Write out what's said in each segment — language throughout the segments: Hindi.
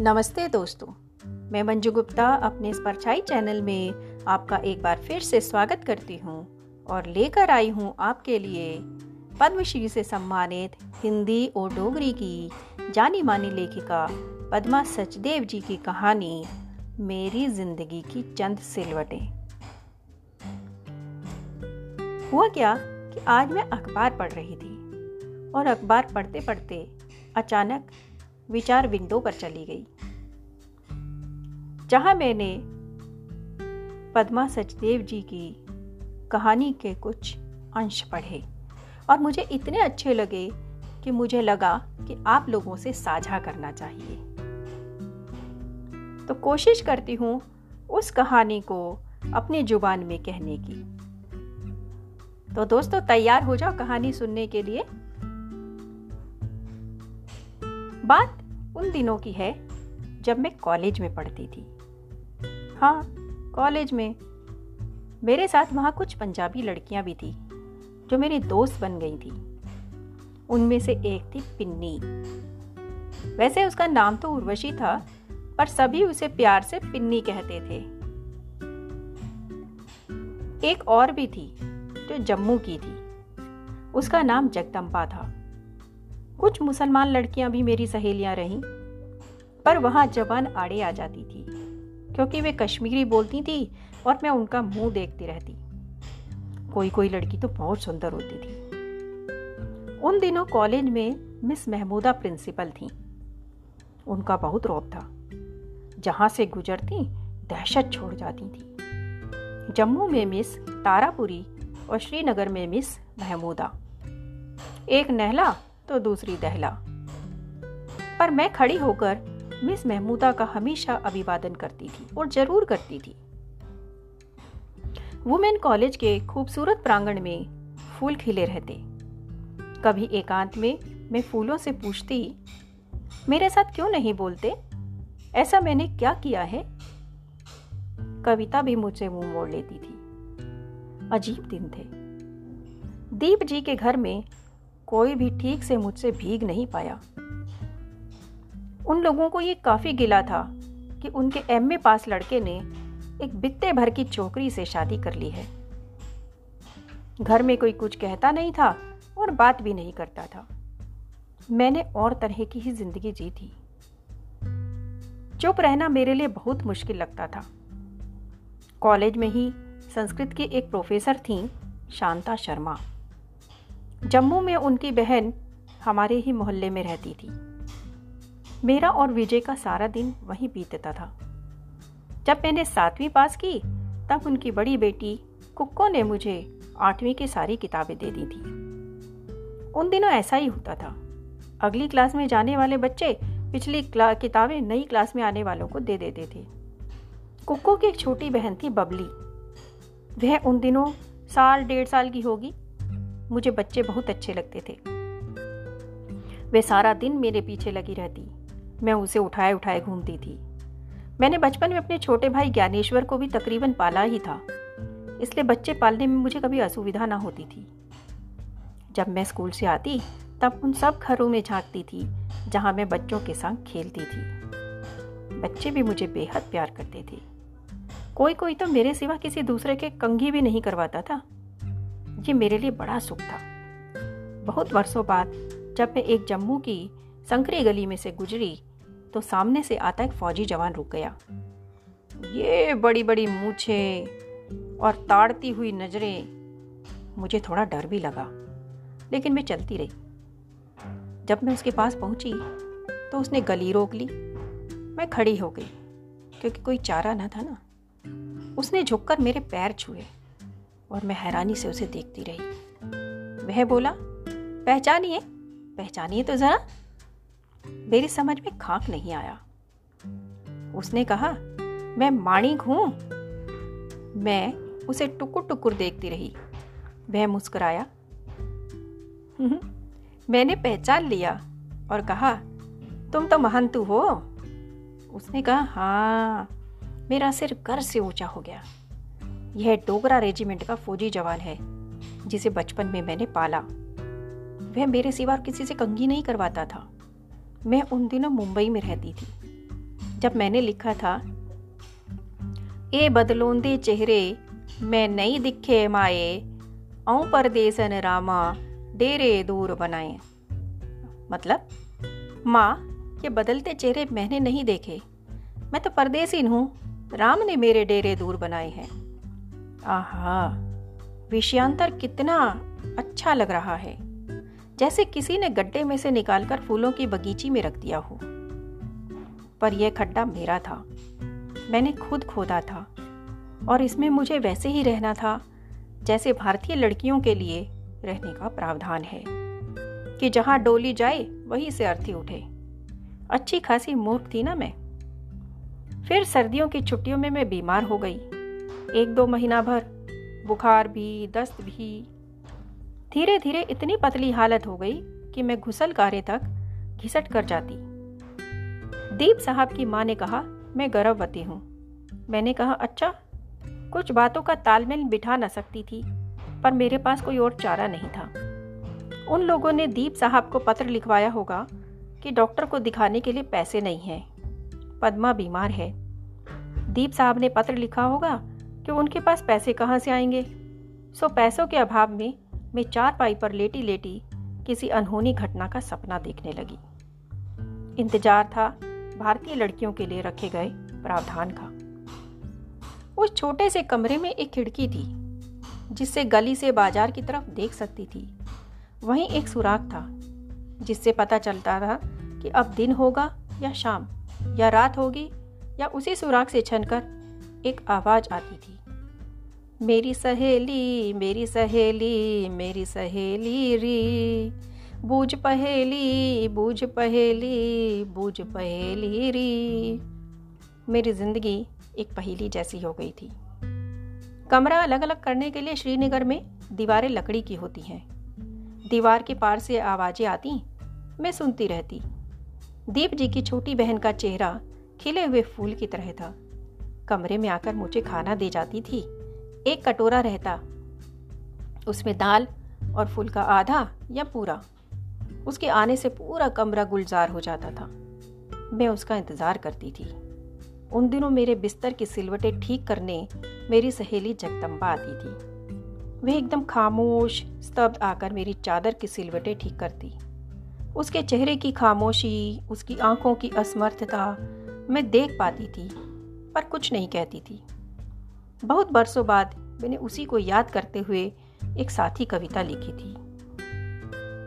नमस्ते दोस्तों। मैं मंजू गुप्ता अपने इस परछाई चैनल में आपका एक बार फिर से स्वागत करती हूँ और लेकर आई हूँ आपके लिए पद्मश्री से सम्मानित हिंदी और डोगरी की जानी मानी लेखिका पद्मा सचदेव जी की कहानी, मेरी ज़िंदगी की चंद सिलवटें। हुआ क्या कि आज मैं अखबार पढ़ रही थी और अखबार पढ़ते पढ़ते अचानक विचार विंडो पर चली गई। जहाँ मैंने पद्मा सचदेव जी की कहानी के कुछ अंश पढ़े, और मुझे इतने अच्छे लगे कि मुझे लगा कि आप लोगों से साझा करना चाहिए। तो कोशिश करती हूँ उस कहानी को अपनी ज़ुबान में कहने की। तो दोस्तों, तैयार हो जाओ कहानी सुनने के लिए। बात उन दिनों की है जब मैं कॉलेज में पढ़ती थी। हाँ कॉलेज में। मेरे साथ वहाँ कुछ पंजाबी लड़कियाँ भी थी, जो मेरी दोस्त बन गई थी। उनमें से एक थी पिन्नी। वैसे उसका नाम तो उर्वशी था, पर सभी उसे प्यार से पिन्नी कहते थे। एक और भी थी, जो जम्मू की थी। उसका नाम जगदम्बा था। कुछ मुसलमान लड़कियाँ भी मेरी सहेलियाँ रहीं, पर वहाँ जबान आड़े आ जाती थी, क्योंकि वे कश्मीरी बोलती थी और मैं उनका मुँह देखती रहती। कोई कोई लड़की तो बहुत सुंदर होती थी। उन दिनों कॉलेज में मिस महमूदा प्रिंसिपल थी। उनका बहुत रौब था। जहाँ से गुजरती, दहशत छोड़ जाती थी। जम्मू में मिस तारापुरी और श्रीनगर में मिस महमूदा। एक नहला तो दूसरी दहला। पर मैं खड़ी होकर मिस महमूदा का हमेशा अभिवादन करती थी और ज़रूर करती थी। वुमेन कॉलेज के खूबसूरत प्रांगण में फूल खिले रहते। कभी एकांत में मैं फूलों से पूछती, मेरे साथ क्यों नहीं बोलते? ऐसा मैंने क्या किया है? कविता भी मुझसे मुँह मोड़ लेती थी। अजीब दिन थे। दीप जी के घर में कोई भी ठीक से मुझसे भीग नहीं पाया। उन लोगों को ये काफ़ी गिला था कि उनके एम पास लड़के ने एक बित्ते भर की छोकरी से शादी कर ली है। घर में कोई कुछ कहता नहीं था और बात भी नहीं करता था। मैंने और तरह की ही ज़िंदगी जी थी। चुप रहना मेरे लिए बहुत मुश्किल लगता था। कॉलेज में ही संस्कृत की एक प्रोफेसर थी शांता शर्मा। जम्मू में उनकी बहन हमारे ही मोहल्ले में रहती थी। मेरा और विजय का सारा दिन वहीं बीतता था। जब मैंने सातवीं पास की, तब उनकी बड़ी बेटी कुक्को ने मुझे आठवीं की सारी किताबें दे दी थी। उन दिनों ऐसा ही होता था। अगली क्लास में जाने वाले बच्चे पिछली किताबें नई क्लास में आने वालों को दे देते थे। कुक्को की एक छोटी बहन थी बबली। वह उन दिनों साल, डेढ़ साल की होगी। मुझे बच्चे बहुत अच्छे लगते थे। वे सारा दिन मेरे पीछे लगी रहती। मैं उसे उठाए उठाए घूमती थी। मैंने बचपन में अपने छोटे भाई ज्ञानेश्वर को भी तकरीबन पाला ही था। इसलिए बच्चे पालने में मुझे कभी असुविधा ना होती थी। जब मैं स्कूल से आती, तब उन सब घरों में झांकती थी, जहाँ मैं बच्चों के संग खेलती थी। बच्चे भी मुझे बेहद प्यार करते थे। कोई कोई तो मेरे सिवा किसी दूसरे के कंघी भी नहीं करवाता था। ये मेरे लिए बड़ा सुख था। बहुत वर्षों बाद जब मैं एक जम्मू की संकरी गली में से गुजरी तो सामने से आता एक फौजी जवान रुक गया। ये बड़ी बड़ी मूछे और ताड़ती हुई नज़रें, मुझे थोड़ा डर भी लगा, लेकिन मैं चलती रही। जब मैं उसके पास पहुँची तो उसने गली रोक ली। मैं खड़ी हो गई, क्योंकि कोई चारा ना था ना। उसने झुककर मेरे पैर छुए। और मैं हैरानी से उसे देखती रही। वह बोला पहचानिए पहचानिए तो जरा। मेरी समझ में खाक नहीं आया। उसने कहा मैं माणिक हूँ। मैं उसे टुकुर टुकुर देखती रही। वह मुस्कुराया हम्म, मैंने पहचान लिया और कहा तुम तो महंतु हो। उसने कहा हाँ मेरा सिर कर से ऊँचा हो गया। यह डोगरा रेजिमेंट का फौजी जवान है, जिसे बचपन में मैंने पाला। वह मेरे सिवा किसी से कंगी नहीं करवाता था। मैं उन दिनों मुंबई में रहती थी, जब मैंने लिखा था, ए बदलोंदे चेहरे, मैं नहीं दिखे माए औ परदेसन रामा, डेरे दूर बनाए। मतलब माँ, ये बदलते चेहरे मैंने नहीं देखे। मैं तो परदेसी हूँ, राम ने मेरे डेरे दूर बनाए हैं। आहा, विषयांतर कितना अच्छा लग रहा है। जैसे किसी ने गड्ढे में से निकालकर फूलों की बगीची में रख दिया हो। पर यह खड्डा मेरा था। मैंने खुद खोदा था। और इसमें मुझे वैसे ही रहना था, जैसे भारतीय लड़कियों के लिए रहने का प्रावधान है। कि जहाँ डोली जाए, वहीं से अर्थी उठे। अच्छी खासी मूर्ख थी ना मैं। फिर सर्दियों की छुट्टियों में मैं बीमार हो गई। एक दो महीना भर, बुखार भी, दस्त भी। धीरे धीरे इतनी पतली हालत हो गई कि मैं घुसल कारे तक घिसट कर जाती। दीप साहब की माँ ने कहा, मैं गर्भवती हूँ। मैंने कहा अच्छा कुछ बातों का तालमेल बिठा न सकती थी, पर मेरे पास कोई और चारा नहीं था। उन लोगों ने दीप साहब को पत्र लिखवाया होगा कि डॉक्टर को दिखाने के लिए पैसे नहीं हैं। पद्मा बीमार है। दीप साहब ने पत्र लिखा होगा कि उनके पास पैसे कहाँ से आएँगे? सो पैसों के अभाव में मैं चार पाई पर लेटी लेटी किसी अनहोनी घटना का सपना देखने लगी। इंतज़ार था भारतीय लड़कियों के लिए रखे गए प्रावधान का। उस छोटे से कमरे में एक खिड़की थी, जिससे गली से बाज़ार की तरफ़ देख सकती थी। वहीं एक सुराग था, जिससे पता चलता था कि अब दिन होगा या शाम, या रात होगी, या उसी सुराग से छनकर एक आवाज़ आती थी। मेरी सहेली मेरी सहेली मेरी सहेली री। बूझ पहेली बूझ पहेली बूझ पहेली री। मेरी ज़िंदगी एक पहेली जैसी हो गई थी। कमरा अलग अलग करने के लिए श्रीनगर में दीवारें लकड़ी की होती हैं। दीवार के पार से आवाज़ें आती, मैं सुनती रहती। दीप जी की छोटी बहन का चेहरा खिले हुए फूल की तरह था। कमरे में आकर मुझे खाना दे जाती थी। एक कटोरा रहता। उसमें दाल और फूल का आधा या पूरा। उसके आने से पूरा कमरा गुलजार हो जाता था। मैं उसका इंतज़ार करती थी। उन दिनों मेरे बिस्तर की सिलवटें ठीक करने मेरी सहेली जगदम्बा आती थी। वह एकदम खामोश, स्तब्ध आकर मेरी चादर की सिलवटें ठीक करती। उसके चेहरे की खामोशी, उसकी आँखों की असमर्थता मैं देख पाती थी। पर कुछ नहीं कहती थी। बहुत बरसों बाद मैंने उसी को याद करते हुए एक साथी कविता लिखी थी।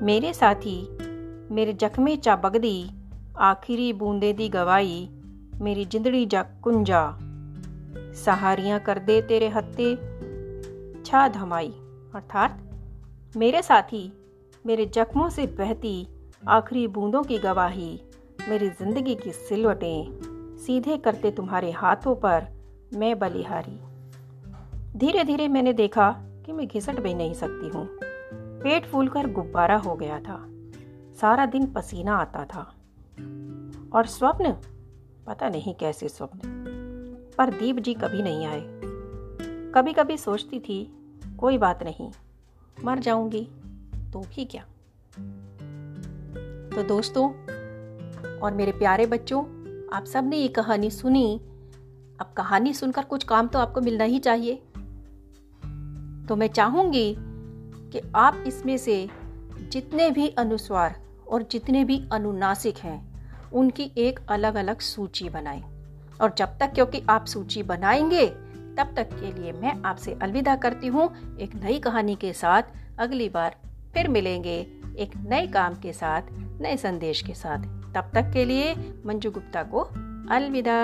मेरे साथी, मेरे जख्मे चा बगदी, आखिरी बूंदे दी गवाई मेरी जिंदड़ी जा कुंजा। सहारियाँ कर दे तेरे हत्ते छा धमाई। अर्थात, मेरे साथी, मेरे जख्मों से बहती आखिरी बूंदों की गवाही, मेरी ज़िंदगी की सिलवटें। सीधे करते तुम्हारे हाथों पर मैं बलिहारी। धीरे धीरे मैंने देखा कि मैं घिसट भी नहीं सकती हूँ। पेट फूलकर गुब्बारा हो गया था। सारा दिन पसीना आता था। और स्वप्न? पता नहीं कैसे स्वप्न। पर दीप जी कभी नहीं आए। कभी कभी सोचती थी, कोई बात नहीं, मर जाऊँगी तो भी क्या? तो दोस्तों और मेरे प्यारे बच्चों आप सबने ये कहानी सुनी। अब कहानी सुनकर कुछ काम तो आपको मिलना ही चाहिए। तो मैं चाहूँगी कि आप इसमें से जितने भी अनुस्वार और जितने भी अनुनासिक हैं, उनकी एक अलग अलग सूची बनाएँ। और जब तक क्योंकि आप सूची बनाएँगे, तब तक के लिए मैं आपसे अलविदा करती हूँ एक नई कहानी के साथ। अगली बार फिर मिलेंगे एक नए काम के साथ, नए संदेश के साथ। तब तक के लिए मंजू गुप्ता को अलविदा।